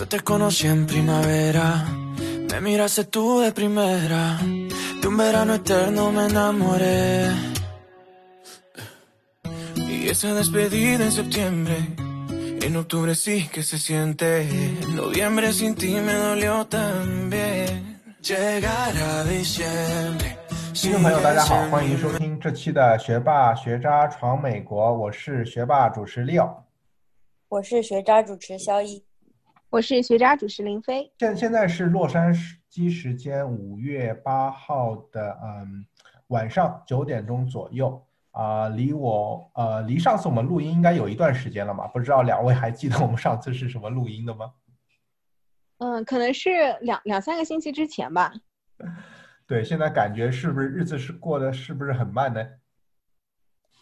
Yo te conocí en primavera, me miraste tú de primera, de un verano eterno me enamoré. Y esa despedida en septiembre, en octubre sí que se siente, en noviembre sin ti me dolió también. Llegar a diciembre. 听众朋友，大家好，欢迎收听这期的《学霸学渣闯美国》，我是学霸主持 Leo，我是学渣主持肖一，我是学渣主持林飞。现现在是洛杉矶时间五月八号的嗯晚上九点钟左右啊、离我呃离上次我们录音应该有一段时间了嘛？不知道两位还记得我们上次是什么录音的吗？嗯，可能是两两三个星期之前吧。对，现在感觉是不是日子是过得是不是很慢呢？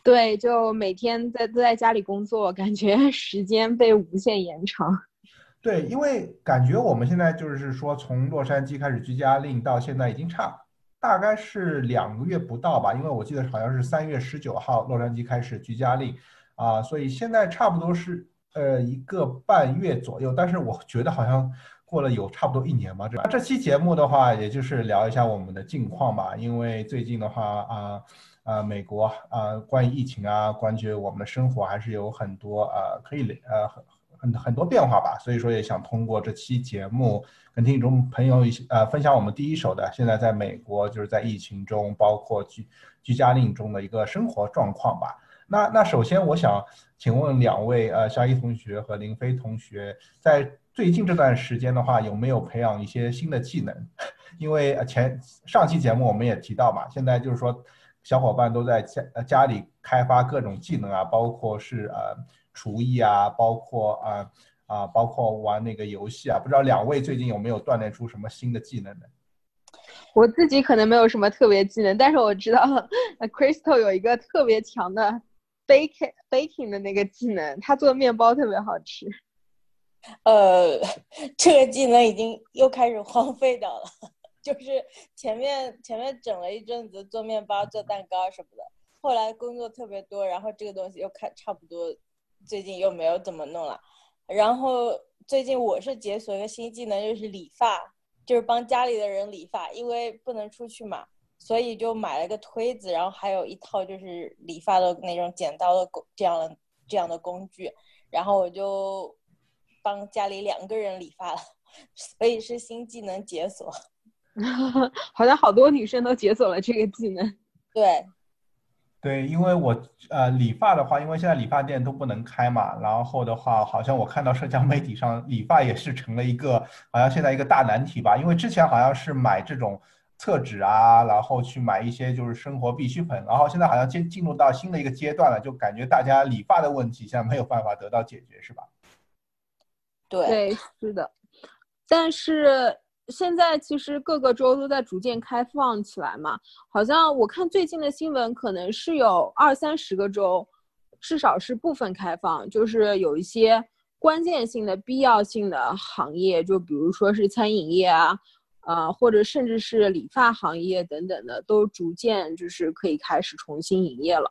对，就每天在都在家里工作，感觉时间被无限延长。对，因为感觉我们现在就是说，从洛杉矶开始居家令到现在已经差大概是两个月不到吧，因为我记得好像是三月十九号洛杉矶开始居家令啊，所以现在差不多是呃一个半月左右，但是我觉得好像过了有差不多一年吧。这这期节目的话，也就是聊一下我们的近况吧，因为最近的话啊。啊，美国啊，关于疫情啊，关于我们的生活，还是有很多呃可以呃很很多变化吧。所以说，也想通过这期节目跟听众朋友一起呃分享我们第一手的现在在美国就是在疫情中，包括居居家令中的一个生活状况吧。那那首先我想请问两位呃，肖一同学和林飞同学，在最近这段时间的话，有没有培养一些新的技能？因为前上期节目我们也提到嘛，现在就是说。小伙伴都在家家里开发各种技能啊，包括是呃厨艺啊，包括啊啊，包括玩那个游戏啊。不知道两位最近有没有锻炼出什么新的技能呢？我自己可能没有什么特别技能，但是我知道 Crystal 有一个特别强的 baking baking 的那个技能，他做面包特别好吃。呃，这个技能已经又开始荒废掉了。就是前面前面整了一阵子做面包、做蛋糕什么的，后来工作特别多，然后这个东西又开差不多，最近又没有怎么弄了。然后最近我是解锁一个新技能，就是理发，就是帮家里的人理发，因为不能出去嘛，所以就买了个推子，然后还有一套就是理发的那种剪刀的工这样的这样的工具，然后我就帮家里两个人理发了，所以是新技能解锁。好像好多女生都解锁了这个技能。对，对，因为我呃理发的话，因为现在理发店都不能开嘛，然后的话，好像我看到社交媒体上理发也是成了一个好像现在一个大难题吧。因为之前好像是买这种厕纸啊，然后去买一些就是生活必需品，然后现在好像进进入到新的一个阶段了，就感觉大家理发的问题现在没有办法得到解决，是吧？对，是的，但是。现在其实各个州都在逐渐开放起来嘛，好像我看最近的新闻，可能是有二三十个州，至少是部分开放，就是有一些关键性的、必要性的行业，就比如说是餐饮业啊，呃，或者甚至是理发行业等等的，都逐渐就是可以开始重新营业了。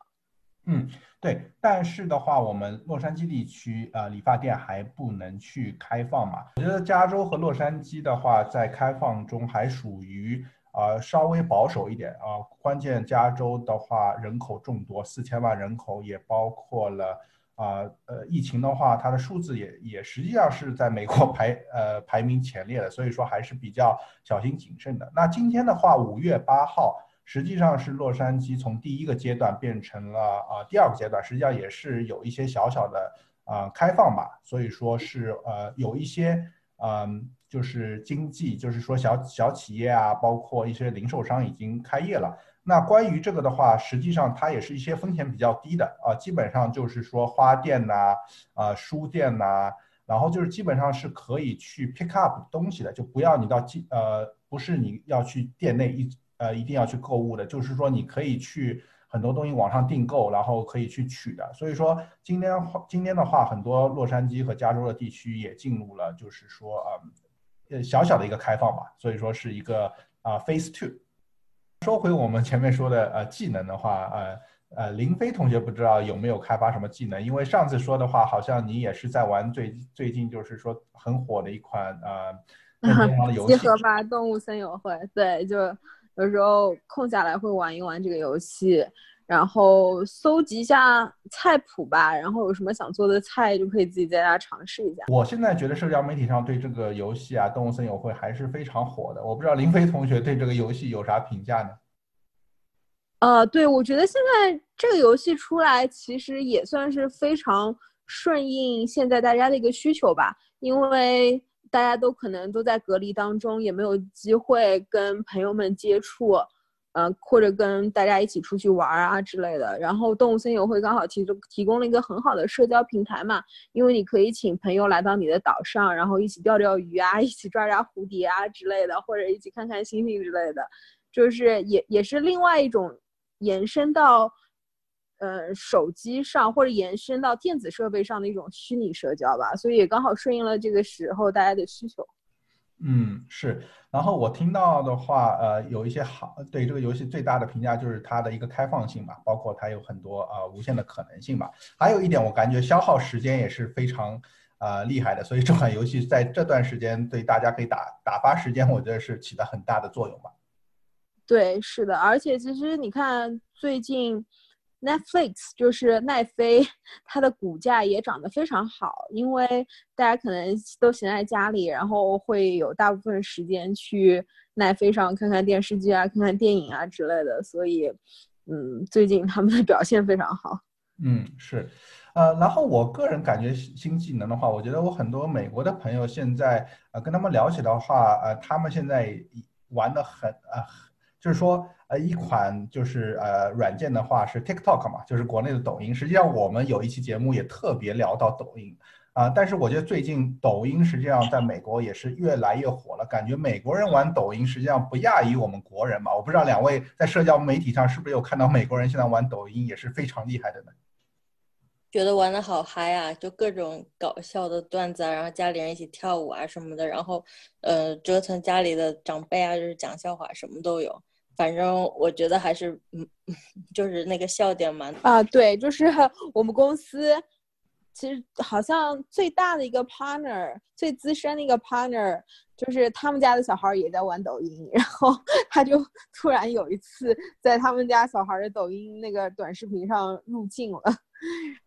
嗯。对，但是的话，我们洛杉矶地区呃理发店还不能去开放嘛。我觉得加州和洛杉矶的话，在开放中还属于呃稍微保守一点啊。关键加州的话，人口众多，四千万人口，也包括了啊呃疫情的话，它的数字也也实际上是在美国 排呃排名前列的，所以说还是比较小心谨慎的。那今天的话，五月八号。实际上是洛杉矶从第一个阶段变成了啊第二个阶段，实际上也是有一些小小的啊开放吧，所以说是呃有一些嗯就是经济就是说小小企业啊，包括一些零售商已经开业了。那关于这个的话，实际上它也是一些风险比较低的啊，基本上就是说花店呐啊书店呐，然后就是基本上是可以去 pick up 东西的，就不要你到进呃不是你要去店内一。呃，一定要去购物的，就是说你可以去很多东西网上订购，然后可以去取的。所以说今天今天的话，很多洛杉矶和加州的地区也进入了，就是说呃，小小的一个开放吧。所以说是一个啊，Phase Two。说回我们前面说的呃技能的话，呃呃，林飞同学不知道有没有开发什么技能？因为上次说的话，好像你也是在玩最最近就是说很火的一款呃 任天堂的游戏。集合吧动物森友会，对，就有时候空下来会玩一玩这个游戏，然后搜集一下菜谱吧，然后有什么想做的菜就可以自己在家尝试一下。我现在觉得社交媒体上对这个游戏啊，动物森友会还是非常火的。我不知道林飞同学对这个游戏有啥评价呢？呃，对，我觉得现在这个游戏出来，其实也算是非常顺应现在大家的一个需求吧，因为大家都可能都在隔离当中，也没有机会跟朋友们接触，呃，或者跟大家一起出去玩啊之类的。然后动物森友会刚好提供提供了一个很好的社交平台嘛，因为你可以请朋友来到你的岛上，然后一起钓钓鱼啊，一起抓抓蝴蝶啊之类的，或者一起看看星星之类的，就是也也是另外一种。延伸到，呃，手机上或者延伸到电子设备上的一种虚拟社交吧，所以也刚好顺应了这个时候大家的需求。嗯，是。然后我听到的话，呃，有一些好对这个游戏最大的评价就是它的一个开放性吧，包括它有很多啊无限的可能性吧。还有一点，我感觉消耗时间也是非常啊厉害的，所以这款游戏在这段时间对大家可以打打发时间，我觉得是起到很大的作用吧。对，是的，而且其实你看，最近 Netflix 就是奈飞，它的股价也涨得非常好，因为大家可能都闲在家里，然后会有大部分时间去奈飞上看看电视剧啊、看看电影啊之类的，所以，嗯，最近他们的表现非常好。嗯，是，呃，然后我个人感觉新技能的话，我觉得我很多美国的朋友现在呃跟他们聊起的话，呃，他们现在玩的很呃。就是说，呃，一款就是呃软件的话是 TikTok 嘛，就是国内的抖音。实际上我们有一期节目也特别聊到抖音啊，但是我觉得最近抖音实际上在美国也是越来越火了，感觉美国人玩抖音实际上不亚于我们国人嘛。我不知道两位在社交媒体上是不是有看到美国人现在玩抖音也是非常厉害的呢？觉得玩的好嗨啊，就各种搞笑的段子啊，然后家里人一起跳舞啊什么的，然后呃折腾家里的长辈啊，就是讲笑话，什么都有。反正我觉得还是，嗯，就是那个笑点蛮啊，对，就是 我们公司其实好像最大的一个 partner，最资深的一个 partner，就是他们家的小孩也在玩抖音，然后 他就突然有一次在他们家小孩的抖音那个短视频上入镜了。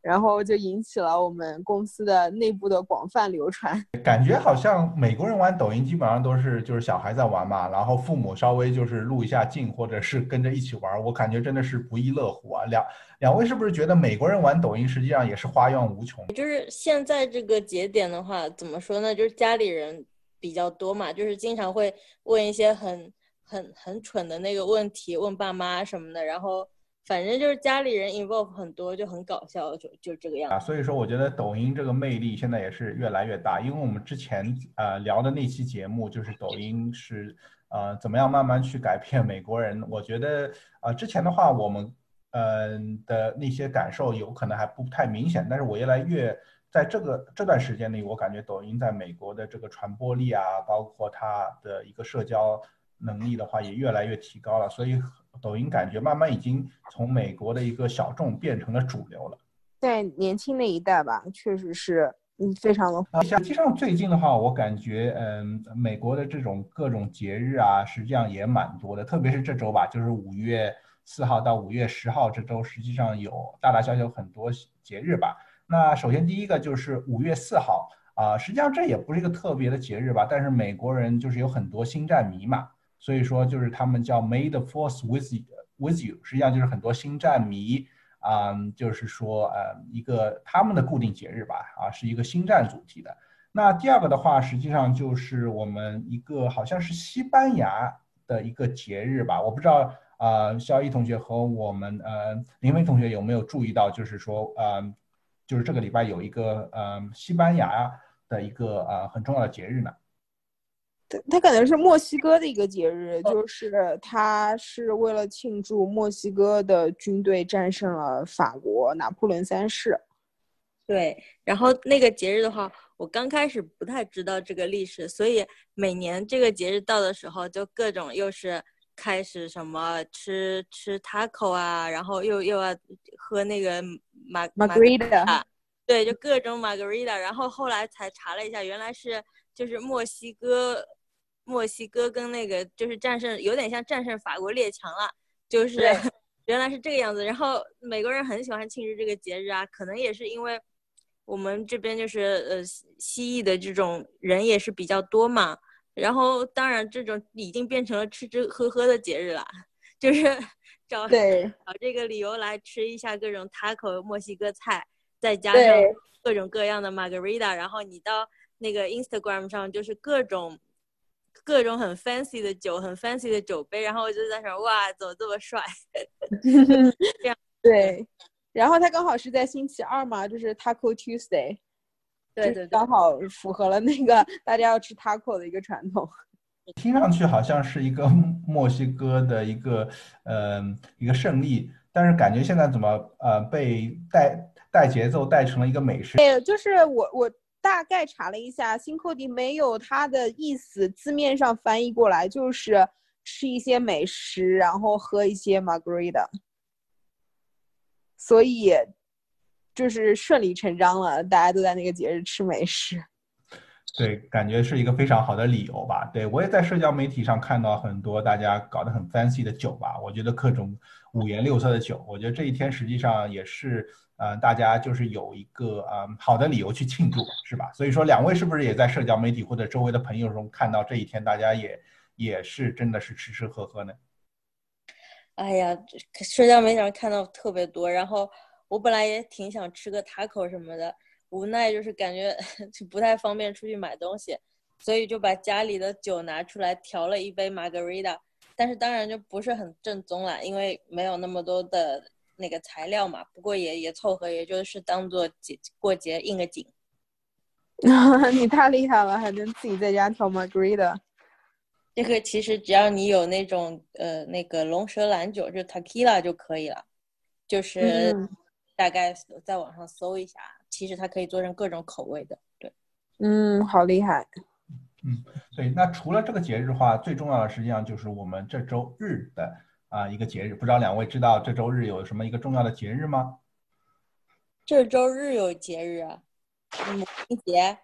然后就引起了我们公司的内部的广泛流传。感觉好像美国人玩抖音基本上都是就是小孩在玩嘛，然后父母稍微就是录一下镜，或者是跟着一起玩。我感觉真的是不亦乐乎啊！两两位是不是觉得美国人玩抖音实际上也是花样无穷？就是现在这个节点的话，怎么说呢？就是家里人比较多嘛，就是经常会问一些很很很蠢的那个问题，问爸妈什么的，然后。反正就是家里人 involve 很多，就很搞笑，就就这个样子啊。所以说，我觉得抖音这个魅力现在也是越来越大。因为我们之前呃聊的那期节目，就是抖音是呃怎么样慢慢去改变美国人。我觉得呃之前的话，我们嗯的那些感受有可能还不太明显，但是我越来越在这个这段时间里，我感觉抖音在美国的这个传播力啊，包括它的一个社交能力的话，也越来越提高了。所以。抖音感觉慢慢已经从美国的一个小众变成了主流了，在年轻那一代吧，确实是嗯非常的。实际上最近的话，我感觉嗯美国的这种各种节日啊，实际上也蛮多的，特别是这周吧，就是五月四号到五月十号这周，实际上有大大小小很多节日吧。那首先第一个就是五月四号啊，实际上这也不是一个特别的节日吧，但是美国人就是有很多星战迷嘛。所以说，就是他们叫 May the Force with with you，实际上就是很多星战迷啊，就是说呃一个他们的固定节日吧，啊是一个星战主题的。那第二个的话，实际上就是我们一个好像是西班牙的一个节日吧，我不知道啊，肖一同学和我们呃林飞同学有没有注意到，就是说呃，就是这个礼拜有一个呃西班牙的一个呃很重要的节日呢。它可能是墨西哥的一个节日，就是它是为了庆祝墨西哥的军队战胜了法国拿破仑三世。对，然后那个节日的话，我刚开始不太知道这个历史，所以每年这个节日到的时候，就各种又是开始什么吃吃 taco 啊，然后又又要喝那个马 Margarita，对，就各种 margarita，然后后来才查了一下，原来是就是墨西哥，墨西哥跟那个就是战胜，有点像战胜法国列强了，就是原来是这个样子。然后美国人很喜欢庆祝这个节日啊，可能也是因为我们这边就是呃西西裔的这种人也是比较多嘛。然后当然这种已经变成了吃吃喝喝的节日了，就是 找对找这个理由来吃一下各种 taco 墨西哥菜，再加上各种各样的 margarita，然后你到那个 Instagram 上就是各种各种很 fancy 的酒，很 fancy 的酒杯，然后我就在想，哇，怎么这么帅？这样对，然后它刚好是在星期二嘛，就是 Taco Tuesday，就是对对对刚好符合了那个 大家要吃 taco 的一个传统。听上去好像是一个墨西哥的一个呃一个胜利，但是感觉现在怎么呃被带带节奏带成了一个美食？对，就是我我大概查了一下，新扣迪没有它的意思，字面上翻译过来就是吃一些美食，然后喝一些 margarita，所以就是顺理成章了，大家都在那个节日吃美食。对，感觉是一个非常好的理由吧。对我也在社交媒体上看到很多大家搞得很 fancy 的酒吧，我觉得各种五颜六色的酒，我觉得这一天实际上也是，呃，大家就是有一个呃好的理由去庆祝，是吧？所以说，两位是不是也在社交媒体或者周围的朋友中看到这一天，大家也也是真的是吃吃喝喝呢？哎呀，这社交媒体上看到特别多，然后我本来也挺想吃个 taco 什么的，无奈就是感觉 就不太方便出去买东西，所以就把家里的酒拿出来调了一杯 margarita，但是当然就不是很正宗啦，因为没有那么多的那个材料嘛。不过也也凑合，也就是当做节过节应个景。你太厉害了，还能自己在家调 margarita。这个其实只要你有那种呃那个龙舌兰酒，就 tequila 就可以了，就是嗯大概在网上搜一下，其实它可以做成各种口味的。对，嗯，好厉害。嗯对，那除了这个节日的话，最重要的实际上就是我们这周日的啊、一个节日。不知道两位知道这周日有什么一个重要的节日吗？这周日有节日啊，母亲节。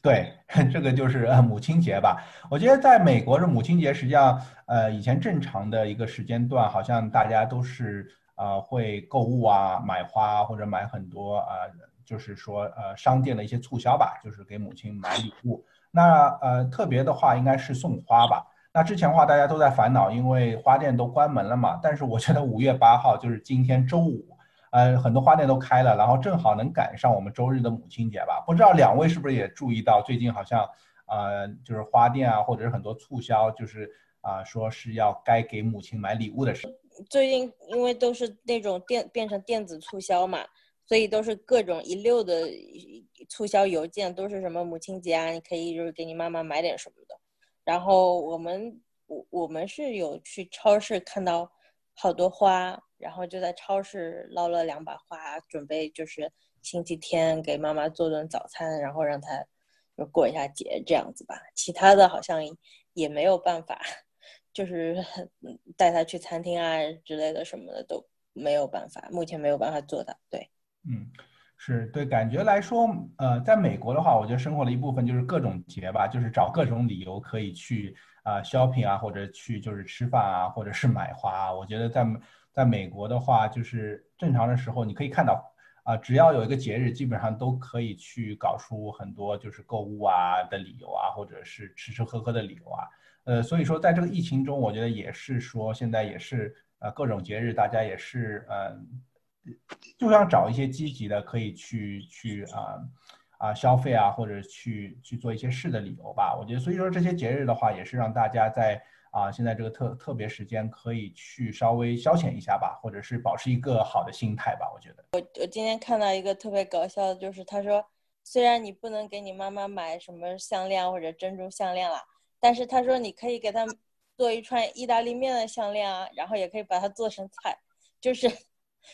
对，这个就是呃母亲节吧。我觉得在美国的母亲节，实际上呃以前正常的一个时间段，好像大家都是呃会购物啊、买花或者买很多啊、就是说呃商店的一些促销吧，就是给母亲买礼物。那呃特别的话应该是送花吧。那之前的话大家都在烦恼，因为花店都关门了嘛。但是我觉得五月八号就是今天周五。呃，很多花店都开了，然后正好能赶上我们周日的母亲节吧。不知道两位是不是也注意到，最近好像，呃，就是花店啊，或者是很多促销，就是啊、说是要该给母亲买礼物的事。最近因为都是那种电变成电子促销嘛，所以都是各种一溜的促销邮件，都是什么母亲节啊，你可以就是给你妈妈买点什么的。然后我们我我们是有去超市看到好多花，然后就在超市捞了两把花，准备就是星期天给妈妈做顿早餐，然后让她就过一下节这样子吧。其他的好像也没有办法，就是带他去餐厅啊之类的什么的都没有办法，目前没有办法做到。对，嗯，是对，感觉来说，呃，在美国的话，我觉得生活的一部分就是各种节吧，就是找各种理由可以去啊、shopping 啊，或者去就是吃饭啊，或者是买花啊。我觉得在在美国的话，就是正常的时候，你可以看到啊、只要有一个节日，基本上都可以去搞出很多就是购物啊的理由啊，或者是吃吃喝喝的理由啊。呃，所以说在这个疫情中，我觉得也是说现在也是呃各种节日，大家也是呃。就想找一些积极的，可以去去啊啊消费啊，或者去去做一些事的理由吧。我觉得，所以说这些节日的话，也是让大家在啊现在这个特特别时间，可以去稍微消遣一下吧，或者是保持一个好的心态吧。我觉得，我我今天看到一个特别搞笑的，就是他说，虽然你不能给你妈妈买什么项链或者珍珠项链了，但是他说你可以给她做一串意大利面的项链啊，然后也可以把它做成菜，就是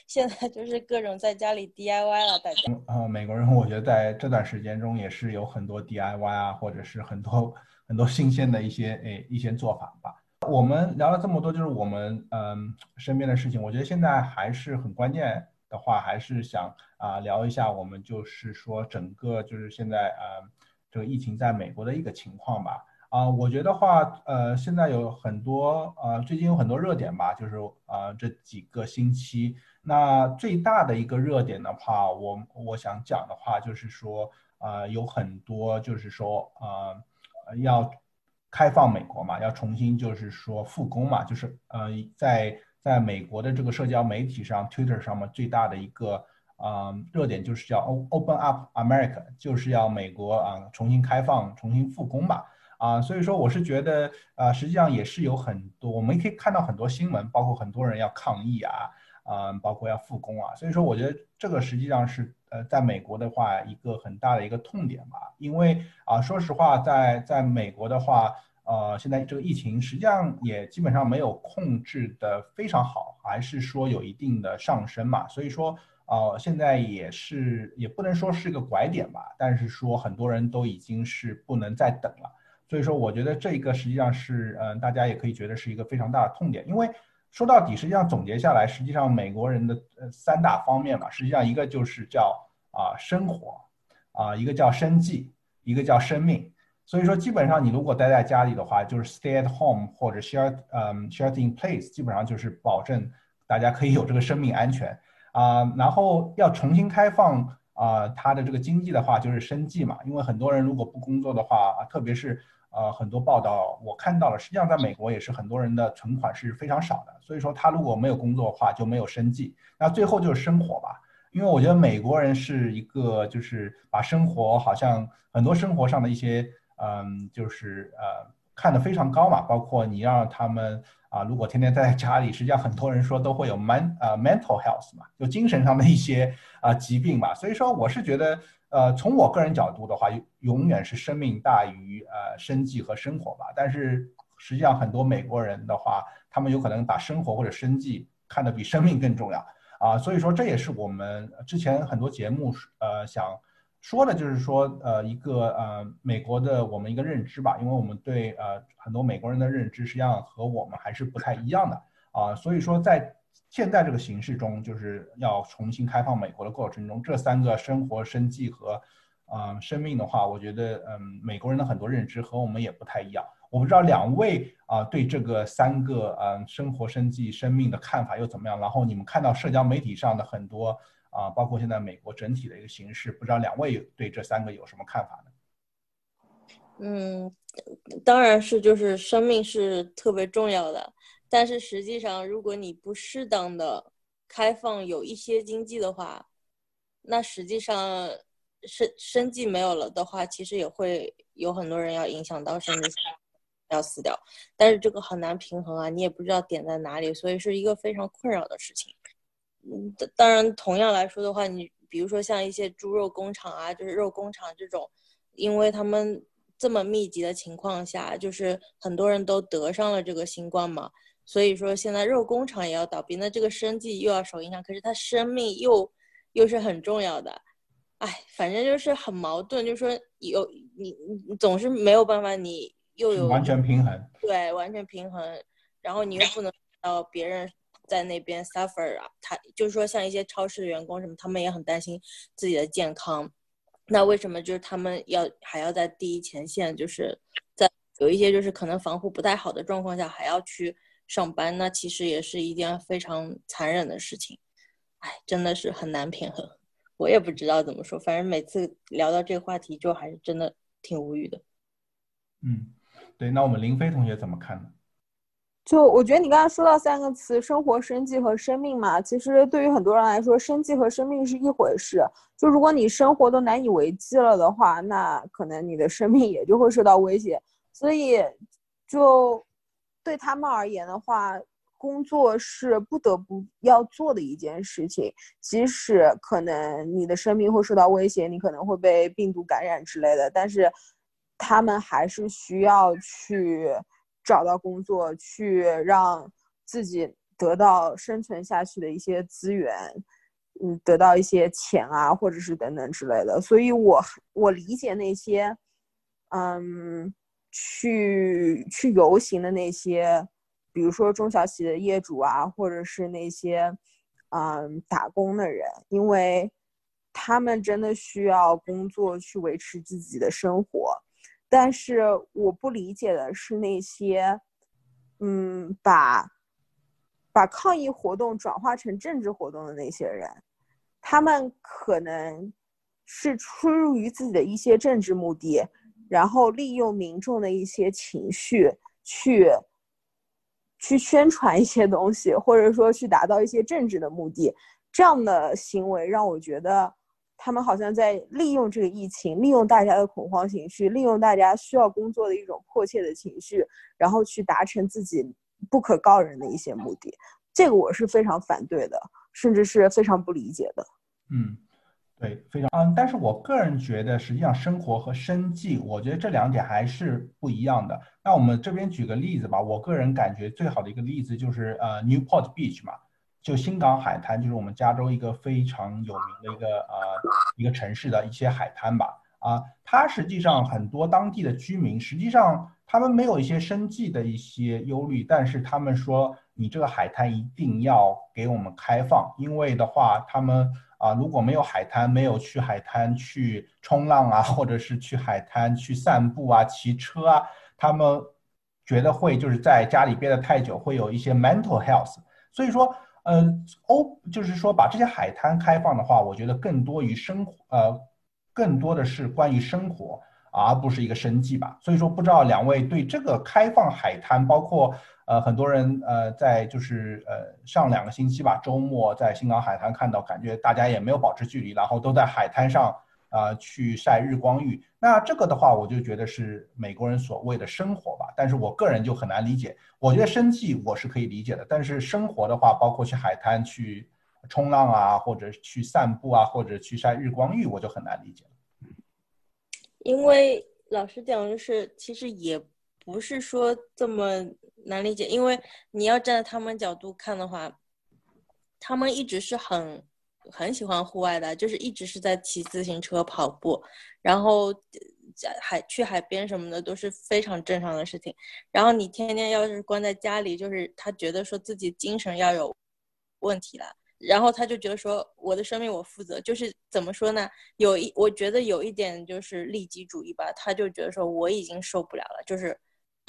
现在就是各种在家里 DIY 了，大家。呃，美国人我觉得在这段时间中也是有很多 DIY 啊，或者是很多很多新鲜的一些诶一些做法吧。我们聊了这么多，就是我们嗯身边的事情。我觉得现在还是很关键的话，还是想啊聊一下我们就是说整个就是现在啊这个疫情在美国的一个情况吧。啊，我觉得话呃现在有很多呃最近有很多热点吧，就是啊这几个星期。那最大的一个热点的话，我我想讲的话就是说，呃，有很多就是说，呃，要开放美国嘛，要重新就是说复工嘛，就是呃，在在美国的这个社交媒体上，Twitter 上面最大的一个啊热点就是叫 Open Up America，就是要美国啊重新开放、重新复工吧。啊，所以说我是觉得，啊，实际上也是有很多，我们可以看到很多新闻，包括很多人要抗议啊。啊，包括要复工啊，所以说我觉得这个实际上是呃，在美国的话一个很大的一个痛点吧，因为啊，说实话，在在美国的话，呃，现在这个疫情实际上也基本上没有控制的非常好，还是说有一定的上升嘛，所以说啊，现在也是也不能说是一个拐点吧，但是说很多人都已经是不能再等了，所以说我觉得这个实际上是嗯，大家也可以觉得是一个非常大的痛点，因为。说到底，实际上总结下来，实际上美国人的呃三大方面嘛，实际上一个就是叫啊生活，啊一个叫生计，一个叫生命。所以说，基本上你如果待在家里的话，就是 stay at home 或者 share 嗯 share in place，基本上就是保证大家可以有这个生命安全啊。然后要重新开放啊它的这个经济的话，就是生计嘛，因为很多人如果不工作的话啊，特别是。呃，很多报道我看到了，实际上在美国也是很多人的存款是非常少的，所以说他如果没有工作的话就没有生计，那最后就是生活吧。因为我觉得美国人是一个就是把生活好像很多生活上的一些嗯，就是呃看得非常高嘛，包括你让他们啊，如果天天待在家里，实际上很多人说都会有 man 呃 mental health 嘛，就精神上的一些啊疾病嘛，所以说我是觉得。呃，从我个人角度的话，永远是生命大于呃生计和生活吧。但是实际上，很多美国人的话，他们有可能把生活或者生计看得比生命更重要啊。所以说，这也是我们之前很多节目呃想说的，就是说呃一个呃美国的我们一个认知吧。因为我们对呃很多美国人的认知实际上和我们还是不太一样的啊。所以说在现在这个形势中，就是要重新开放美国的过程中，这三个生活、生计和，啊生命的话，我觉得，嗯，美国人的很多认知和我们也不太一样。我不知道两位啊对这个三个嗯生活、生计、生命的看法又怎么样？然后你们看到社交媒体上的很多啊，包括现在美国整体的一个形势，不知道两位对这三个有什么看法呢？嗯，当然是，就是生命是特别重要的。但是实际上，如果你不适当的开放有一些经济的话，那实际上生生计没有了的话，其实也会有很多人要影响到生计，要死掉。但是这个很难平衡啊，你也不知道点在哪里，所以是一个非常困扰的事情。嗯，当然，同样来说的话，你比如说像一些猪肉工厂啊，就是肉工厂这种，因为他们这么密集的情况下，就是很多人都得上了这个新冠嘛。所以说现在肉工厂也要倒闭，那这个生计又要受影响，可是他生命又又是很重要的，哎，反正就是很矛盾，就是说有你你总是没有办法，你又有完全平衡，对，完全平衡，然后你又不能到别人在那边 suffer 啊，他就是说像一些超市的员工什么，他们也很担心自己的健康，那为什么就是他们要还要在第一前线，就是在有一些就是可能防护不太好的状况下还要去。上班那其实也是一件非常残忍的事情，哎，真的是很难平衡。我也不知道怎么说，反正每次聊到这个话题，就还是真的挺无语的。嗯，对，那我们林飞同学怎么看呢？就我觉得你刚才说到三个词：生活、生计和生命嘛。其实对于很多人来说，生计和生命是一回事。就如果你生活都难以为继了的话，那可能你的生命也就会受到威胁。所以就。对他们而言的话，工作是不得不要做的一件事情。即使可能你的生命会受到威胁，你可能会被病毒感染之类的，但是他们还是需要去找到工作，去让自己得到生存下去的一些资源，嗯，得到一些钱啊，或者是等等之类的。所以，我我理解那些，嗯。去去游行的那些，比如说中小企业的业主啊，或者是那些嗯打工的人，因为他们真的需要工作去维持自己的生活。但是我不理解的是那些，嗯，把把抗议活动转化成政治活动的那些人，他们可能是出于自己的一些政治目的。然后利用民众的一些情绪去去宣传一些东西，或者说去达到一些政治的目的，这样的行为让我觉得他们好像在利用这个疫情，利用大家的恐慌情绪，利用大家需要工作的一种迫切的情绪，然后去达成自己不可告人的一些目的。这个我是非常反对的，甚至是非常不理解的。嗯。对，非常嗯，但是我个人觉得，实际上生活和生计，我觉得这两点还是不一样的。那我们这边举个例子吧，我个人感觉最好的一个例子就是呃，Newport Beach 嘛，就新港海滩，就是我们加州一个非常有名的一个呃一个城市的一些海滩吧。啊，它实际上很多当地的居民，实际上他们没有一些生计的一些忧虑，但是他们说，你这个海滩一定要给我们开放，因为的话，他们。啊，如果没有海滩，没有去海滩去冲浪啊，或者是去海滩去散步啊、骑车啊，他们觉得会就是在家里憋得太久，会有一些 mental health。所以说，呃，欧就是说把这些海滩开放的话，我觉得更多于生活，呃，更多的是关于生活，而不是一个生计吧。所以说，不知道两位对这个开放海滩，包括。呃，很多人呃，在就是呃上两个星期吧，周末在新港海滩看到，感觉大家也没有保持距离，然后都在海滩上啊去晒日光浴。那这个的话，我就觉得是美国人所谓的生活吧。但是我个人就很难理解。我觉得生计我是可以理解的，但是生活的话，包括去海滩去冲浪啊，或者去散步啊，或者去晒日光浴，我就很难理解了。因为老实讲，就是其实也不是说这么。难理解，因为你要站在他们角度看的话，他们一直是很很喜欢户外的，就是一直是在骑自行车、跑步，然后海去海边什么的都是非常正常的事情。然后你天天要是关在家里，就是他觉得说自己精神要有问题了，然后他就觉得说我的生命我负责，就是怎么说呢？有一我觉得有一点就是利己主义吧，他就觉得说我已经受不了了，就是。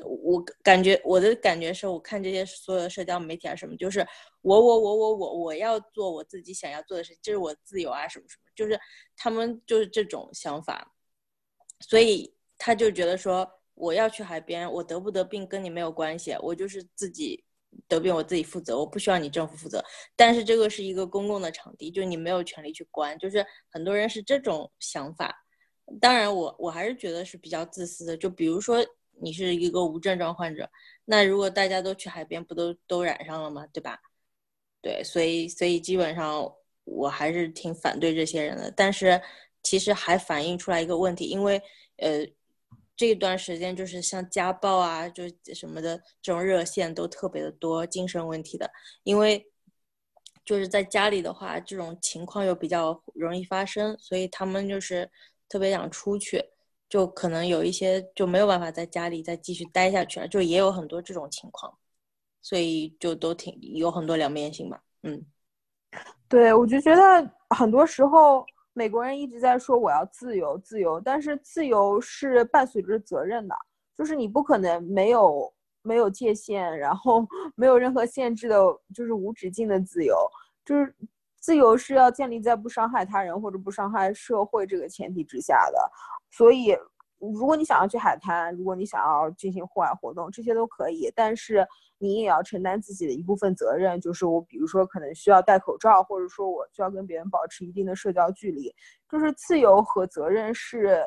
我感觉我的感觉是，我看这些所有的社交媒体啊什么，就是我我我我我我要做我自己想要做的事情，这是我自由啊什么什么，就是他们就是这种想法，所以他就觉得说我要去海边，我得不得病跟你没有关系，我就是自己得病我自己负责，我不需要你政府负责。但是这个是一个公共的场地，就你没有权利去关，就是很多人是这种想法。当然我我还是觉得是比较自私的，就比如说。你是一个无症状患者，那如果大家都去海边，不都都染上了吗？对吧？对，所以所以基本上我还是挺反对这些人的。但是其实还反映出来一个问题，因为呃这段时间就是像家暴啊，就什么的这种热线都特别的多，精神问题的。因为就是在家里的话，这种情况又比较容易发生，所以他们就是特别想出去。就可能有一些就没有办法在家里再继续待下去了，就也有很多这种情况，所以就都挺有很多两面性吧。嗯，对，我就觉得很多时候美国人一直在说我要自由，自由，但是自由是伴随着责任的，就是你不可能没有没有界限，然后 没有任何限制的，就是无止境的自由，就是自由是要建立在不伤害他人或者不伤害社会这个前提之下的。所以，如果你想要去海滩，如果你想要进行户外活动，这些都可以。但是你也要承担自己的一部分责任，就是我，比如说可能需要戴口罩，或者说我需要跟别人保持一定的社交距离。就是自由和责任是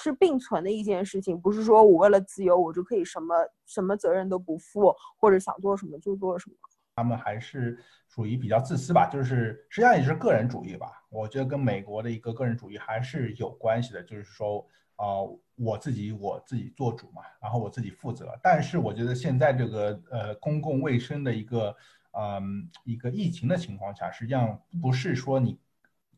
是并存的一件事情，不是说我为了自由我就可以什么什么责任都不负，或者想做什么就做什么。他们还是属于比较自私吧，就是实际上也是个人主义吧。我觉得跟美国的一个个人主义还是有关系的，就是说，呃，我自己我自己做主嘛，然后我自己负责。但是我觉得现在这个呃公共卫生的一个嗯一个疫情的情况下，实际上不是说你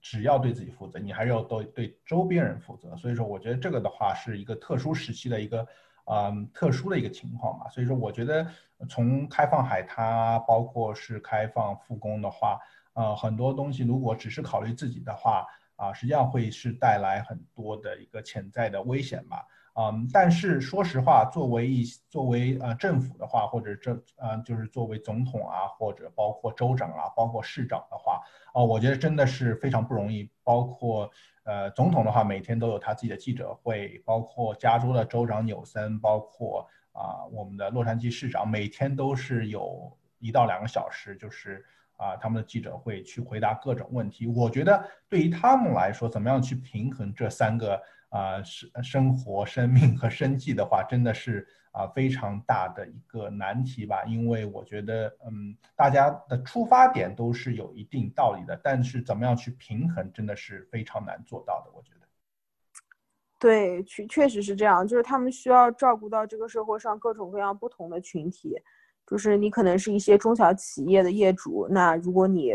只要对自己负责，你还是要对对周边人负责。所以说，我觉得这个的话是一个特殊时期的一个嗯特殊的一个情况嘛。所以说，我觉得从开放海滩，包括是开放复工的话，呃，很多东西如果只是考虑自己的话，啊，实际上会是带来很多的一个潜在的危险吧。嗯，但是说实话，作为一作为呃政府的话，或者这呃就是作为总统啊，或者包括州长啊，包括市长的话，哦，我觉得真的是非常不容易。包括呃总统的话，每天都有他自己的记者会，包括加州的州长纽森，包括啊我们的洛杉矶市长，每天都是有一到两个小时，就是啊他们的记者会去回答各种问题。我觉得对于他们来说，怎么样去平衡这三个？啊，生生活、生命和生计的话，真的是啊非常大的一个难题吧。因为我觉得，嗯，大家的出发点都是有一定道理的，但是怎么样去平衡，真的是非常难做到的。我觉得，对，确确实是这样，就是他们需要照顾到这个社会上各种各样不同的群体，就是你可能是一些中小企业的业主，那如果你。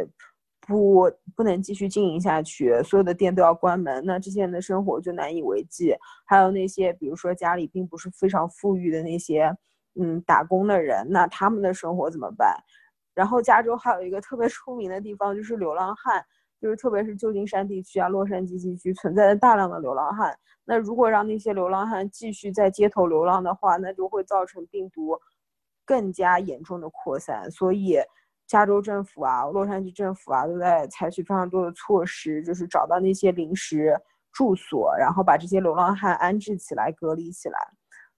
不，不能继续经营下去，所有的店都要关门，那这些人的生活就难以为继。还有那些，比如说家里并不是非常富裕的那些，嗯，打工的人，那他们的生活怎么办？然后加州还有一个特别出名的地方就是流浪汉，就是特别是旧金山地区啊、洛杉矶地区存在着大量的流浪汉。那如果让那些流浪汉继续在街头流浪的话，那就会造成病毒更加严重的扩散。所以。加州政府啊，洛杉矶政府啊，都在采取非常多的措施，就是找到那些临时住所，然后把这些流浪汉安置起来、隔离起来。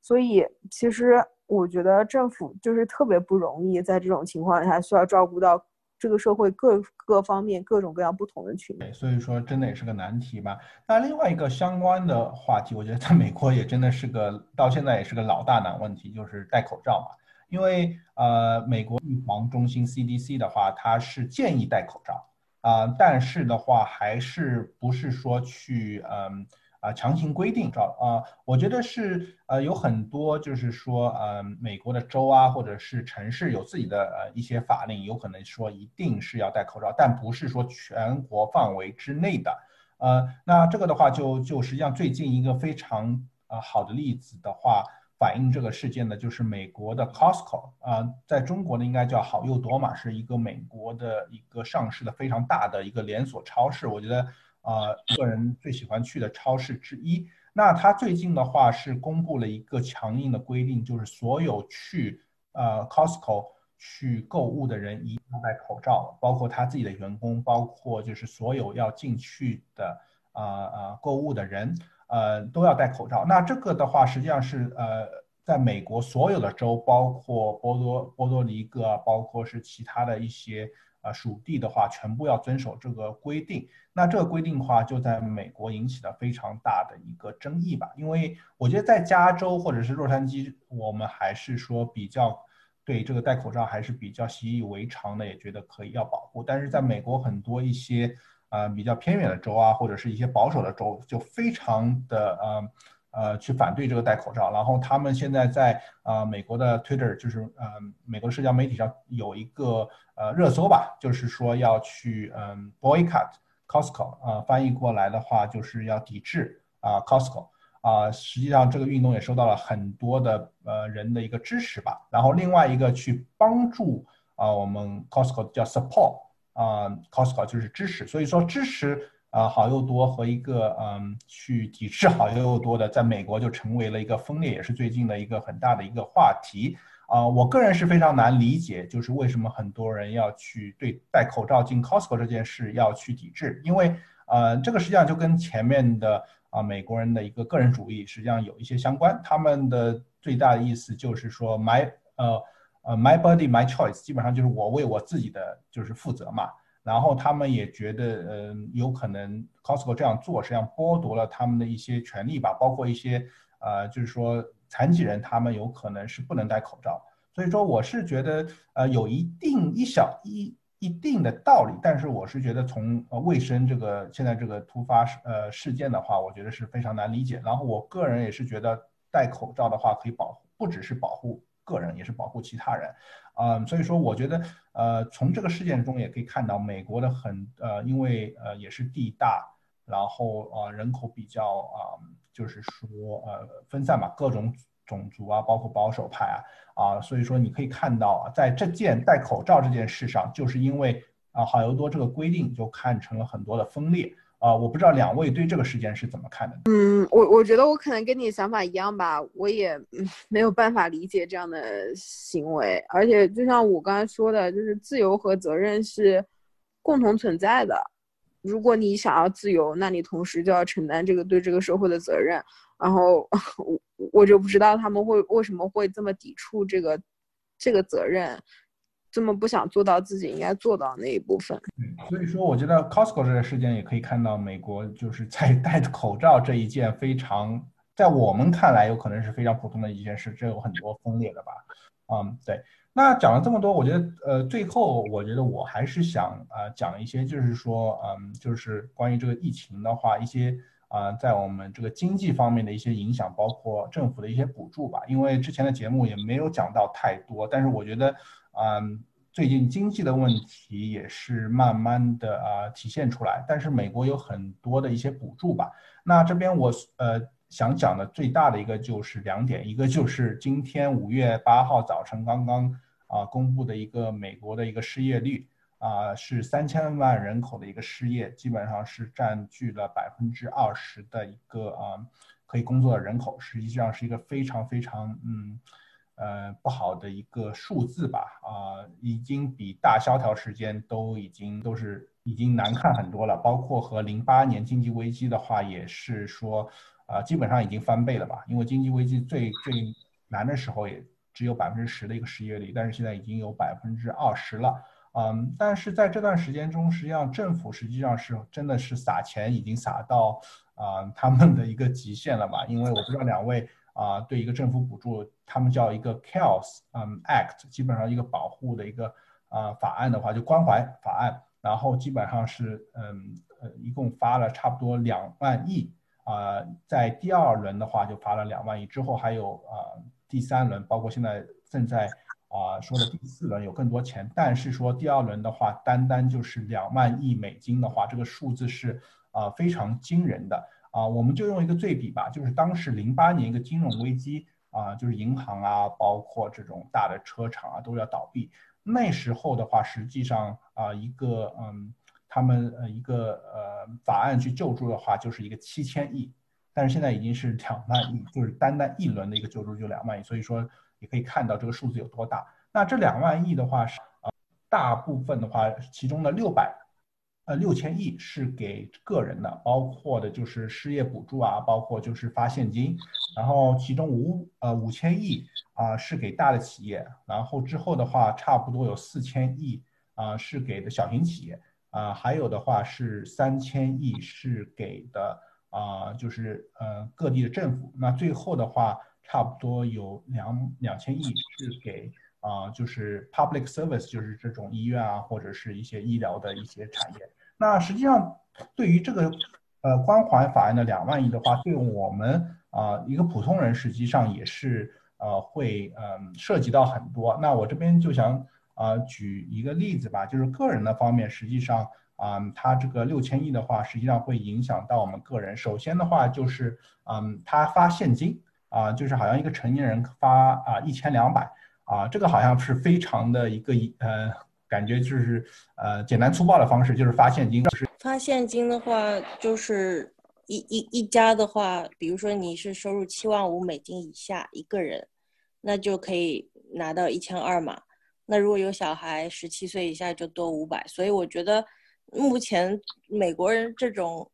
所以，其实我觉得政府就是特别不容易，在这种情况下需要照顾到这个社会各各方面、各种各样不同的群体。所以说，真的也是个难题吧。那另外一个相关的话题，我觉得在美国也真的是个到现在也是个老大难问题，就是戴口罩嘛。因为呃，美国预防中心 CDC 的话，它是建议戴口罩啊，但是的话，还是不是说去嗯啊强行规定罩啊？我觉得是呃有很多就是说呃美国的州啊或者是城市有自己的呃一些法令，有可能说一定是要戴口罩，但不是说全国范围之内的。呃，那这个的话就就实际上最近一个非常呃好的例子的话。反映这个事件的就是美国的 Costco 啊，在中国呢应该叫好又多嘛，是一个美国的一个上市的非常大的一个连锁超市，我觉得呃个人最喜欢去的超市之一。那他最近的话是公布了一个强硬的规定，就是所有去呃 Costco 去购物的人一定要戴口罩，包括他自己的员工，包括就是所有要进去的啊啊购物的人。呃，都要戴口罩。那这个的话，实际上是呃，在美国所有的州，包括波多波多黎各，包括是其他的一些啊属地的话，全部要遵守这个规定。那这个规定的话，就在美国引起了非常大的一个争议吧。因为我觉得在加州或者是洛杉矶，我们还是说比较对这个戴口罩还是比较习以为常的，也觉得可以要保护。但是在美国很多一些。啊，比较偏远的州啊，或者是一些保守的州，就非常的呃呃去反对这个戴口罩。然后他们现在在呃美国的 Twitter，就是呃美国社交媒体上有一个呃热搜吧，就是说要去嗯 boycott Costco 啊，翻译过来的话就是要抵制啊 Costco 啊。实际上这个运动也受到了很多的呃人的一个支持吧。然后另外一个去帮助啊我们 Costco 叫 support。啊，Costco 就是支持，所以说支持啊好又多和一个嗯去抵制好又多的，在美国就成为了一个分裂，也是最近的一个很大的一个话题啊。我个人是非常难理解，就是为什么很多人要去对戴口罩进 Costco 这件事要去抵制，因为呃这个实际上就跟前面的啊美国人的一个个人主义实际上有一些相关，他们的最大的意思就是说 my 呃。呃，my body, my choice，基本上就是我为我自己的就是负责嘛。然后他们也觉得，嗯，有可能 Costco 这样做实际上剥夺了他们的一些权利吧，包括一些呃，就是说残疾人他们有可能是不能戴口罩。所以说，我是觉得呃有一定一小一一定的道理，但是我是觉得从呃卫生这个现在这个突发呃事件的话，我觉得是非常难理解。然后我个人也是觉得戴口罩的话可以保护，不只是保护。个人也是保护其他人，啊，所以说我觉得，呃，从这个事件中也可以看到，美国的很呃，因为呃也是地大，然后啊人口比较啊，就是说呃分散嘛，各种种族啊，包括保守派啊啊，所以说你可以看到啊，在这件戴口罩这件事上，就是因为啊好油多这个规定就看成了很多的分裂。啊，我不知道两位对这个事件是怎么看的？嗯，我我觉得我可能跟你想法一样吧，我也没有办法理解这样的行为，而且就像我刚才说的，就是自由和责任是共同存在的。如果你想要自由，那你同时就要承担这个对这个社会的责任。然后 我我就不知道他们会为什么会这么抵触这个这个责任。这么不想做到自己应该做到那一部分，所以说我觉得 Costco 这个事件也可以看到，美国就是在 戴口罩这一件非常，在我们看来有可能是非常普通的一件事，这有很多分裂的吧，嗯，对。那讲了这么多，我觉得呃，最后我觉得我还是想啊讲一些，就是说，嗯，就是关于这个疫情的话，一些啊在我们这个经济方面的一些影响，包括政府的一些补助吧。因为之前的节目也没有讲到太多，但是我觉得。嗯，最近经济的问题也是慢慢的啊体现出来，但是美国有很多的一些补助吧。那这边我呃想讲的最大的一个就是两点，一个就是今天五月八号早晨刚刚啊公布的一个美国的一个失业率啊是三千万人口的一个失业，基本上是占据了百分之二十的一个啊可以工作的人口，实际上是一个非常非常嗯。呃，不好的一个数字吧，啊，已经比大萧条时间都已经都是已经难看很多了。包括和零八年经济危机的话，也是说，啊，基本上已经翻倍了吧。因为经济危机最最难的时候也只有百分之十的一个失业率，但是现在已经有百分之二十了。嗯，但是在这段时间中，实际上政府实际上是真的是撒钱已经撒到啊他们的一个极限了吧？因为我不知道两位。啊，对一个政府补助，他们叫一个 Chaos 嗯 Act，基本上一个保护的一个啊法案的话，就关怀法案，然后基本上是嗯呃，一共发了差不多两万亿啊，在第二轮的话就发了两万亿，之后还有啊第三轮，包括现在正在啊说的第四轮有更多钱，但是说第二轮的话，单单就是两万亿美金的话，这个数字是啊非常惊人的。啊，我们就用一个对比吧，就是当时零八年一个金融危机啊，就是银行啊，包括这种大的车厂啊都要倒闭。那时候的话，实际上啊，一个嗯，他们呃一个呃法案去救助的话，就是一个七千亿，但是现在已经是两万亿，就是单单一轮的一个救助就两万亿，所以说你可以看到这个数字有多大。那这两万亿的话是啊，大部分的话，其中的六百。呃，六千亿是给个人的，包括的就是失业补助啊，包括就是发现金，然后其中五呃五千亿啊是给大的企业，然后之后的话差不多有四千亿啊是给的小型企业啊，还有的话是三千亿是给的啊就是呃各地的政府，那最后的话差不多有两两千亿是给。啊，就是 public service，就是这种医院啊，或者是一些医疗的一些产业。那实际上，对于这个呃关怀法案的两万亿的话，对我们啊一个普通人，实际上也是呃会嗯涉及到很多。那我这边就想啊举一个例子吧，就是个人的方面，实际上啊它这个六千亿的话，实际上会影响到我们个人。首先的话就是嗯他发现金啊，就是好像一个成年人发啊一千两百。啊，这个好像是非常的一个呃，感觉就是呃简单粗暴的方式，就是发现金。是发现金的话，就是一一一家的话，比如说你是收入七万五美金以下一个人，那就可以拿到一千二嘛。那如果有小孩十七岁以下就多五百。所以我觉得目前美国人这种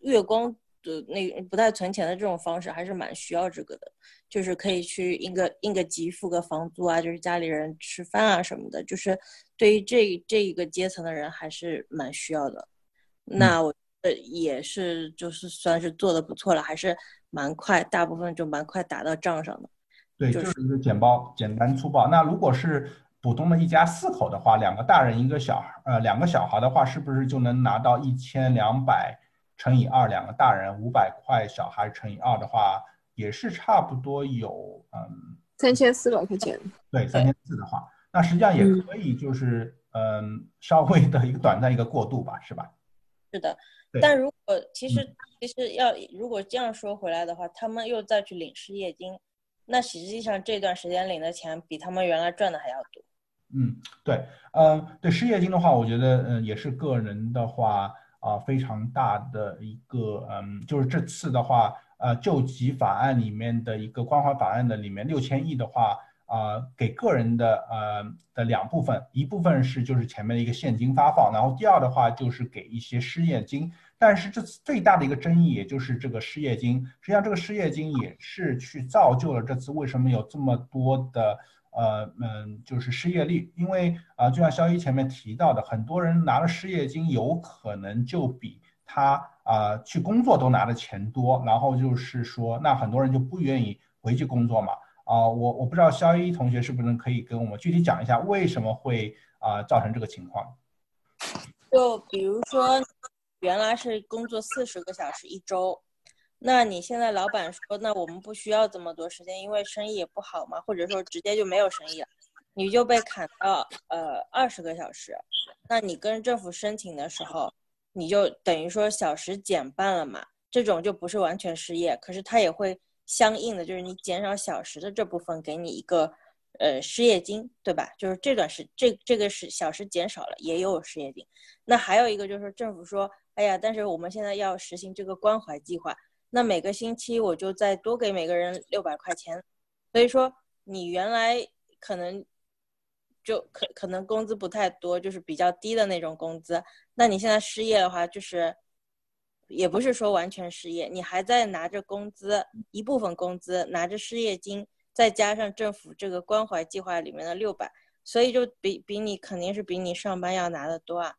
月光。的那不太存钱的这种方式还是蛮需要这个的，就是可以去应个应个急付个房租啊，就是家里人吃饭啊什么的，就是对于这这一个阶层的人还是蛮需要的。那我呃也是就是算是做的不错了，还是蛮快，大部分就蛮快打到账上的。对，就是一个简包，简单粗暴。那如果是普通的一家四口的话，两个大人一个小孩，呃，两个小孩的话，是不是就能拿到一千两百？乘以二，两个大人五百块，小孩乘以二的话，也是差不多有嗯三千四百块钱。对，三千四的话，那实际上也可以就是嗯稍微的一个短暂一个过渡吧，是吧？是的，但如果其实其实要如果这样说回来的话，他们又再去领失业金，那实际上这段时间领的钱比他们原来赚的还要多。嗯，对，嗯，对失业金的话，我觉得嗯也是个人的话啊非常大的一个嗯，就是这次的话，呃，救济法案里面的一个关怀法案的里面六千亿的话。啊，给个人的呃的两部分，一部分是就是前面的一个现金发放，然后第二的话就是给一些失业金。但是这次最大的一个争议，也就是这个失业金，实际上这个失业金也是去造就了这次为什么有这么多的呃嗯就是失业率，因为啊就像肖一前面提到的，很多人拿了失业金，有可能就比他啊去工作都拿的钱多，然后就是说那很多人就不愿意回去工作嘛。啊，我我不知道肖一同学是不是可以跟我们具体讲一下为什么会啊造成这个情况？就比如说，原来是工作四十个小时一周，那你现在老板说，那我们不需要这么多时间，因为生意也不好嘛，或者说直接就没有生意了，你就被砍到呃二十个小时，那你跟政府申请的时候，你就等于说小时减半了嘛，这种就不是完全失业，可是他也会。相应的就是你减少小时的这部分，给你一个呃失业金，对吧？就是这段时这这个是小时减少了，也有失业金。那还有一个就是政府说，哎呀，但是我们现在要实行这个关怀计划，那每个星期我就再多给每个人六百块钱。所以说你原来可能就可可能工资不太多，就是比较低的那种工资。那你现在失业的话，就是。也不是说完全失业，你还在拿着工资一部分工资，拿着失业金，再加上政府这个关怀计划里面的六百，所以就比比你肯定是比你上班要拿的多啊。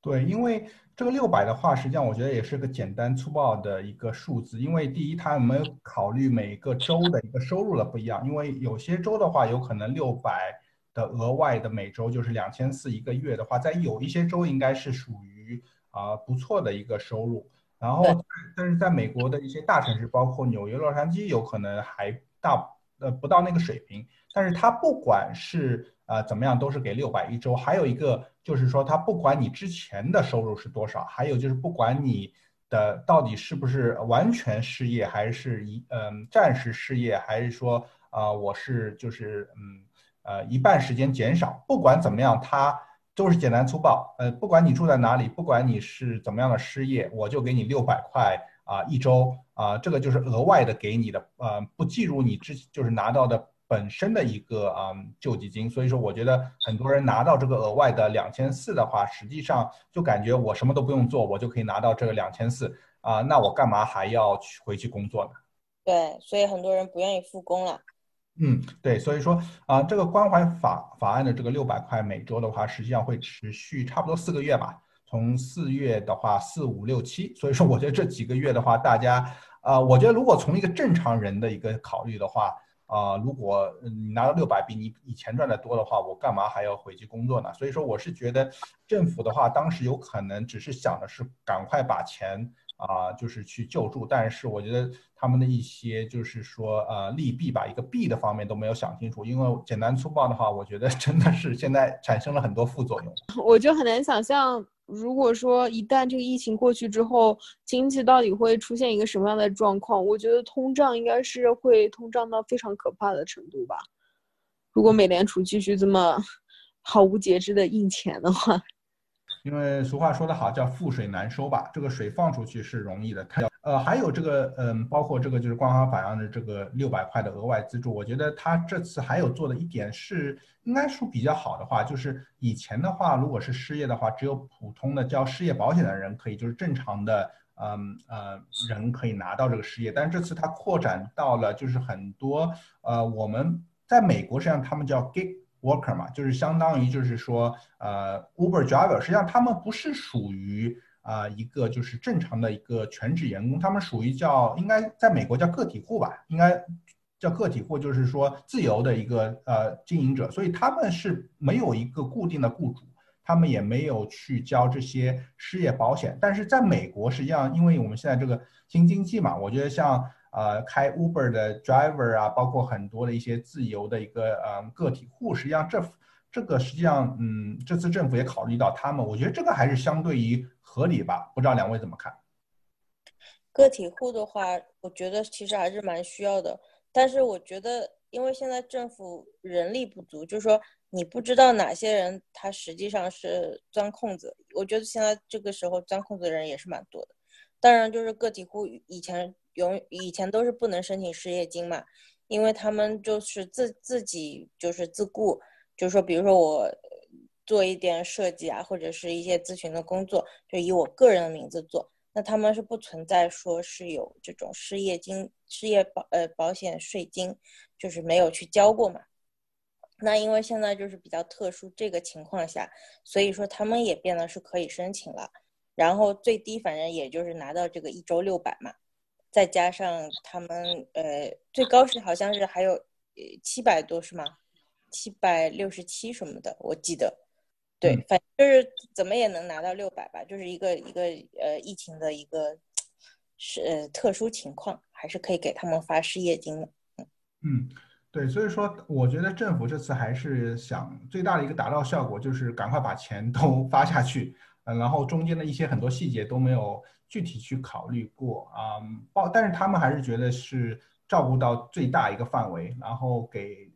对，因为这个六百的话，实际上我觉得也是个简单粗暴的一个数字，因为第一，它没有考虑每个州的一个收入的不一样，因为有些州的话，有可能六百的额外的每周就是两千四一个月的话，在有一些州应该是属于。啊，不错的一个收入，然后但是在美国的一些大城市，包括纽约、洛杉矶，有可能还大呃不到那个水平。但是它不管是啊怎么样，都是给六百一周。还有一个就是说，它不管你之前的收入是多少，还有就是不管你的到底是不是完全失业，还是一嗯暂时失业，还是说啊我是就是嗯呃一半时间减少，不管怎么样，它。都是简单粗暴，呃，不管你住在哪里，不管你是怎么样的失业，我就给你六百块啊一周啊，这个就是额外的给你的，呃，不计入你之就是拿到的本身的一个啊救济金。所以说，我觉得很多人拿到这个额外的两千四的话，实际上就感觉我什么都不用做，我就可以拿到这个两千四啊，那我干嘛还要去回去工作呢？对，所以很多人不愿意复工了。嗯，对，所以说啊，这个关怀法法案的这个六百块每周的话，实际上会持续差不多四个月吧。从四月的话，四五六七，所以说我觉得这几个月的话，大家啊，我觉得如果从一个正常人的一个考虑的话啊，如果你拿到六百比你以前赚的多的话，我干嘛还要回去工作呢？所以说我是觉得政府的话，当时有可能只是想的是赶快把钱。啊，就是去救助，但是我觉得他们的一些就是说，呃，利弊吧，一个弊的方面都没有想清楚。因为简单粗暴的话，我觉得真的是现在产生了很多副作用。我就很难想象，如果说一旦这个疫情过去之后，经济到底会出现一个什么样的状况？我觉得通胀应该是会通胀到非常可怕的程度吧。如果美联储继续这么毫无节制的印钱的话。因为俗话说得好，叫覆水难收吧。这个水放出去是容易的，看呃，还有这个嗯，包括这个就是官方法案的这个六百块的额外资助，我觉得他这次还有做的一点是，应该说比较好的话，就是以前的话，如果是失业的话，只有普通的交失业保险的人可以，就是正常的嗯呃人可以拿到这个失业，但是这次他扩展到了就是很多呃我们在美国实际上他们叫 gig。Worker 嘛，就是相当于就是说，呃，Uber driver，实际上他们不是属于啊一个就是正常的一个全职员工，他们属于叫应该在美国叫个体户吧，应该叫个体户，就是说自由的一个呃经营者，所以他们是没有一个固定的雇主，他们也没有去交这些失业保险，但是在美国实际上，因为我们现在这个新经济嘛，我觉得像。呃，开 Uber 的 driver 啊，包括很多的一些自由的一个呃个体户，实际上这这个实际上，嗯，这次政府也考虑到他们，我觉得这个还是相对于合理吧。不知道两位怎么看？个体户的话，我觉得其实还是蛮需要的，但是我觉得，因为现在政府人力不足，就是说你不知道哪些人他实际上是钻空子。我觉得现在这个时候钻空子的人也是蛮多的。当然，就是个体户以前永以前都是不能申请失业金嘛，因为他们就是自自己就是自雇，就是说，比如说我做一点设计啊，或者是一些咨询的工作，就以我个人的名字做。那他们是不存在说是有这种失业金、失业保呃保险税金，就是没有去交过嘛。那因为现在就是比较特殊这个情况下，所以说他们也变得是可以申请了。然后最低反正也就是拿到这个一周六百嘛，再加上他们呃最高是好像是还有呃七百多是吗？七百六十七什么的，我记得。对，反正就是怎么也能拿到六百吧，就是一个一个呃疫情的一个是呃特殊情况，还是可以给他们发失业金的。嗯，对，所以说我觉得政府这次还是想最大的一个达到效果，就是赶快把钱都 发下去，嗯，然后中间的一些很多细节都没有具体去考虑过啊，包，但是他们还是觉得是照顾到最大一个范围，然后给。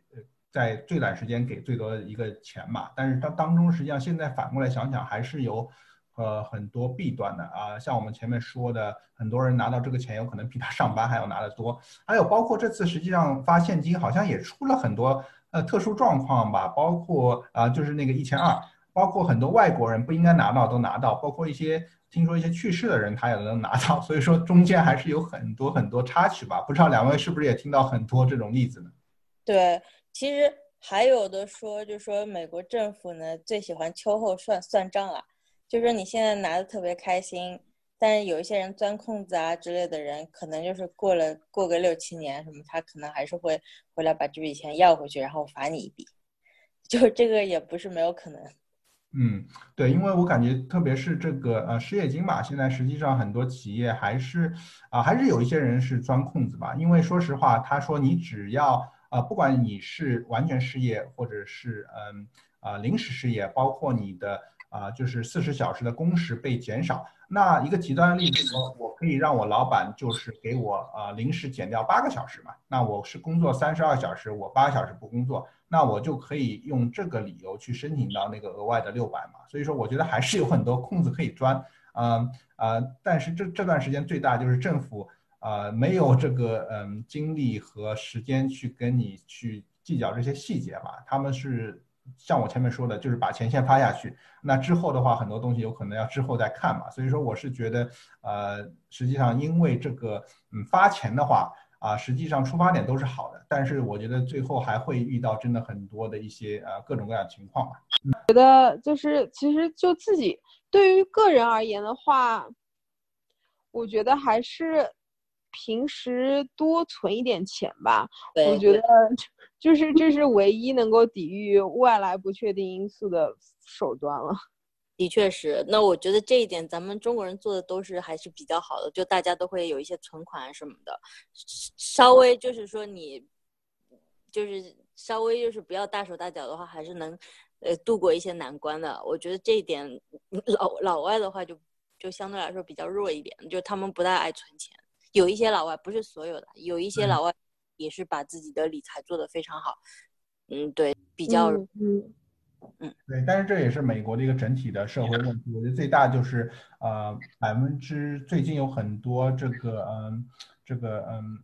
在最短时间给最多一个钱嘛，但是它当中实际上现在反过来想想，还是有呃很多弊端的啊。像我们前面说的，很多人拿到这个钱，有可能比他上班还要拿得多。还有包括这次实际上发现金，好像也出了很多呃特殊状况吧，包括啊就是那个一千二，包括很多外国人不应该拿到都拿到，包括一些听说一些去世的人他也能拿到，所以说中间还是有很多很多插曲吧。不知道两位是不是也听到很多这种例子呢？对。其实还有的说，就说美国政府呢最喜欢秋后算算账了，就说你现在拿的特别开心，但是有一些人钻空子啊之类的人，可能就是过了过个六七年什么，他可能还是会回来把这笔钱要回去，然后罚你一笔，就这个也不是没有可能。嗯，对，因为我感觉特别是这个呃失业金吧，现在实际上很多企业还是啊还是有一些人是钻空子吧，因为说实话，他说你只要。啊，不管你是完全失业，或者是嗯啊临时失业，包括你的啊就是四十小时的工时被减少，那一个极端的例子，我我可以让我老板就是给我啊临时减掉八个小时嘛，那我是工作三十二小时，我八小时不工作，那我就可以用这个理由去申请到那个额外的六百嘛，所以说我觉得还是有很多空子可以钻，嗯啊，但是这这段时间最大就是政府。啊，没有这个嗯精力和时间去跟你去计较这些细节吧。他们是像我前面说的，就是把钱先发下去。那之后的话，很多东西有可能要之后再看嘛。所以说，我是觉得，呃，实际上因为这个嗯发钱的话啊，实际上出发点都是好，但是我觉得最后还会遇到真的很多的一些呃各种各样的情况吧。觉得就是其实就自己对于个人而言的话，我觉得还是。平时多存一点钱吧，我觉得就是这是唯一能够抵御外来不确定因素的手段了。的确是，那我觉得这一点咱们中国人做的都是还是比较好的，就大家都会有一些存款什么的，稍微就是说你就是稍微就是不要大手大脚的话，还是能呃度过一些难关的。我觉得这一点老老外的话就就相对来说比较弱一点，就他们不太爱存钱。有一些老外不是所有的，有一些老外也是把自己的理财做得非常好。嗯，对，比较嗯嗯，对，但是这也是美国的一个整体的社会问题。我觉得最大就是呃，百分之最近有很多这个嗯这个嗯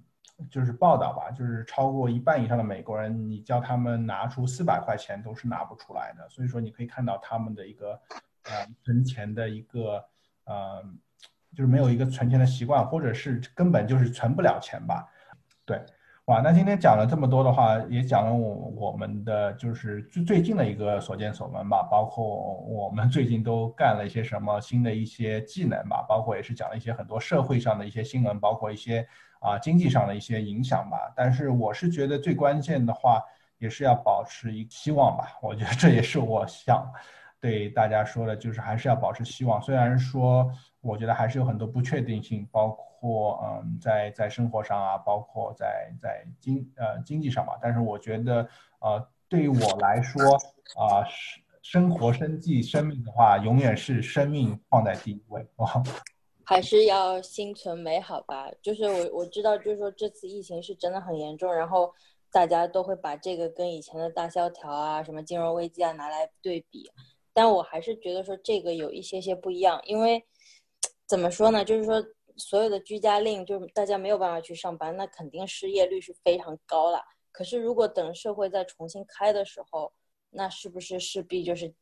就是报道吧，就是超过一半以上的美国人，你叫他们拿出四百块钱都是拿不出来的。所以说你可以看到他们的一个呃存钱的一个呃。就是没有一个存钱的习惯，或者是根本就是存不了钱吧？对，哇，那今天讲了这么多的话，也讲了我我们的就是最最近的一个所见所闻吧，包括我们最近都干了一些什么新的一些技能吧，包括也是讲了一些很多社会上的一些新闻，包括一些啊经济上的一些影响吧。但是我是觉得最关键的话，也是要保持一希望吧。我觉得这也是我想对大家说的，就是还是要保持希望，虽然说。我觉得还是有很多不确定性，包括嗯，在在生活上啊，包括在在经呃经济上吧。但是我觉得，呃，对于我来说啊，生生活、生计、生命的话，永远是生命放在第一位。还是要心存美好吧。就是我我知道，就是说这次疫情是真的很严重，然后大家都会把这个跟以前的大萧条啊、什么金融危机啊拿来对比。但我还是觉得说这个有一些些不一样，因为怎么说呢？就是说所有的居家令，就是大家没有办法去上班，那肯定失业率是非常高了。可是如果等社会再重新开的时候，那是不是势必就是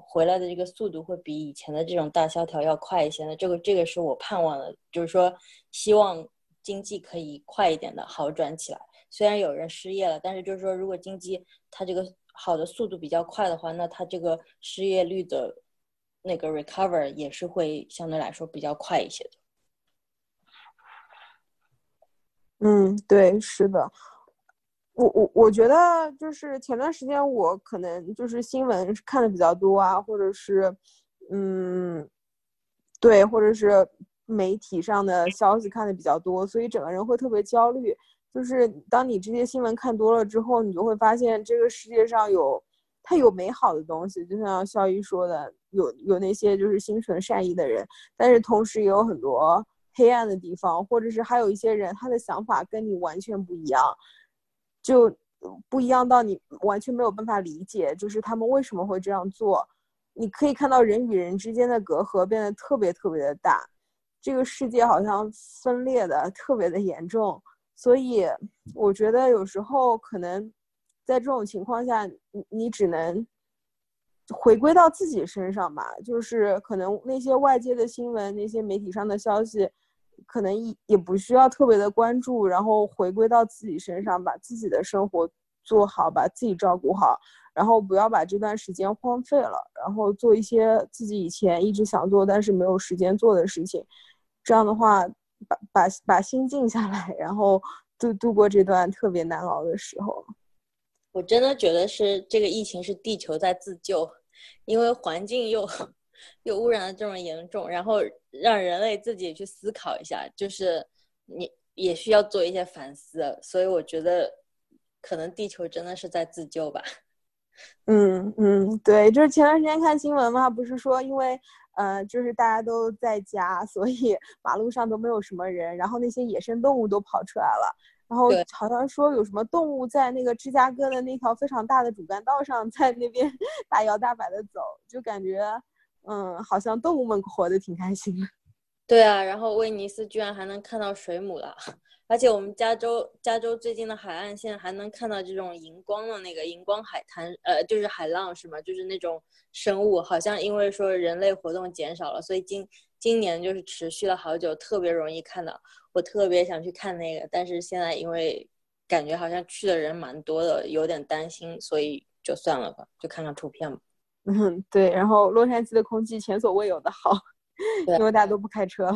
回来的这个速度会比以前的这种大萧条要快一些呢？这个这个是我盼望的，就是说希望经济可以快一点的好转起来。虽然有人失业了，但是就是说如果经济它这个。好的速度比较快的话，那它这个失业率的那个 recover 也是会相对来说比较快一些的。嗯，对，是的。我我我觉得就是前段时间我可能就是新闻看的比较多啊，或者是嗯，对，或者是媒体上的消息看的比较多，所以整个人会特别焦虑。就是当你这些新闻看多了之后，你就会发现这个世界上有它有美好的东西，就像肖一说的，有有那些就是心存善意的人，但是同时也有很多黑暗的地方，或者是还有一些人他的想法跟你完全不一样，就不一样到你完全没有办法理解，就是他们为什么会这样做。你可以看到人与人之间的隔阂变得特别特别的大，这个世界好像分裂的特别的严重。所以，我觉得有时候可能，在这种情况下，你你只能回归到自己身上吧。就是可能那些外界的新闻、那些媒体上的消息，可能也也不需要特别的关注。然后回归到自己身上，把自己的生活做好，把自己照顾好，然后不要把这段时间荒废了。然后做一些自己以前一直想做但是没有时间做的事情。这样的话。把把把心静下来，然后度度过这段特别难熬的时候。我真的觉得是这个疫情是地球在自救，因为环境又又污染的这么严重，然后让人类自己去思考一下，就是你也需要做一些反思。所以我觉得可能地球真的是在自救吧。嗯嗯，对，就是前段时间看新闻嘛，不是说因为。呃，就是大家都在家，所以 马路上都没有什么人，然后那些野生动物都跑出来了，然后好像说有什么动物在那个芝加哥的那条非常大的主干道上，在那边 大摇大摆的走，就感觉，嗯，好像动物们活得挺开心的。对啊，然后威尼斯居然还能看到水母了。而且我们加州，加州最近的海岸线还能看到这种荧光的那个荧光海滩，呃，就是海浪是吗？就是那种生物，好像因为说人类活动减少了，所以今今年就是持续了好久，特别容易看到。我特别想去看那个，但是现在因为感觉好像去的人蛮多的，有点担心，所以就算了吧，就看看图片吧。嗯，对。然后洛杉矶的空气前所未有的好，因为大家都不开车了。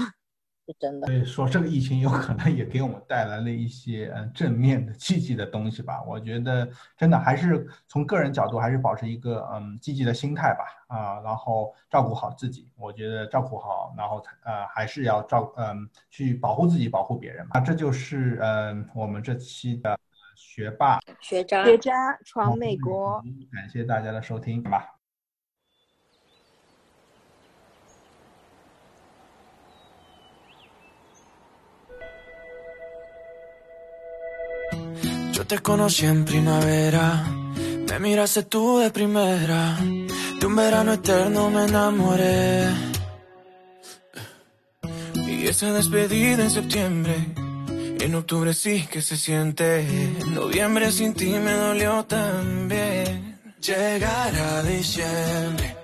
是真的，所以说这个疫情有可能也给我们带来了一些嗯正面的积极的东西吧。我觉得真的还是从个人角度还是保持一个嗯积极的心态吧啊，然后照顾好自己。我觉得照顾好，然后呃还是要照嗯去保护自己，保护别人。啊，这就是嗯我们这期的学霸学渣学渣闯美国。感谢大家的收听好吧。Te conocí en primavera, me miraste tú de primera, de un verano eterno me enamoré. Y esa despedida en septiembre, en octubre sí que se siente, noviembre sin ti me dolió también. Llegar a diciembre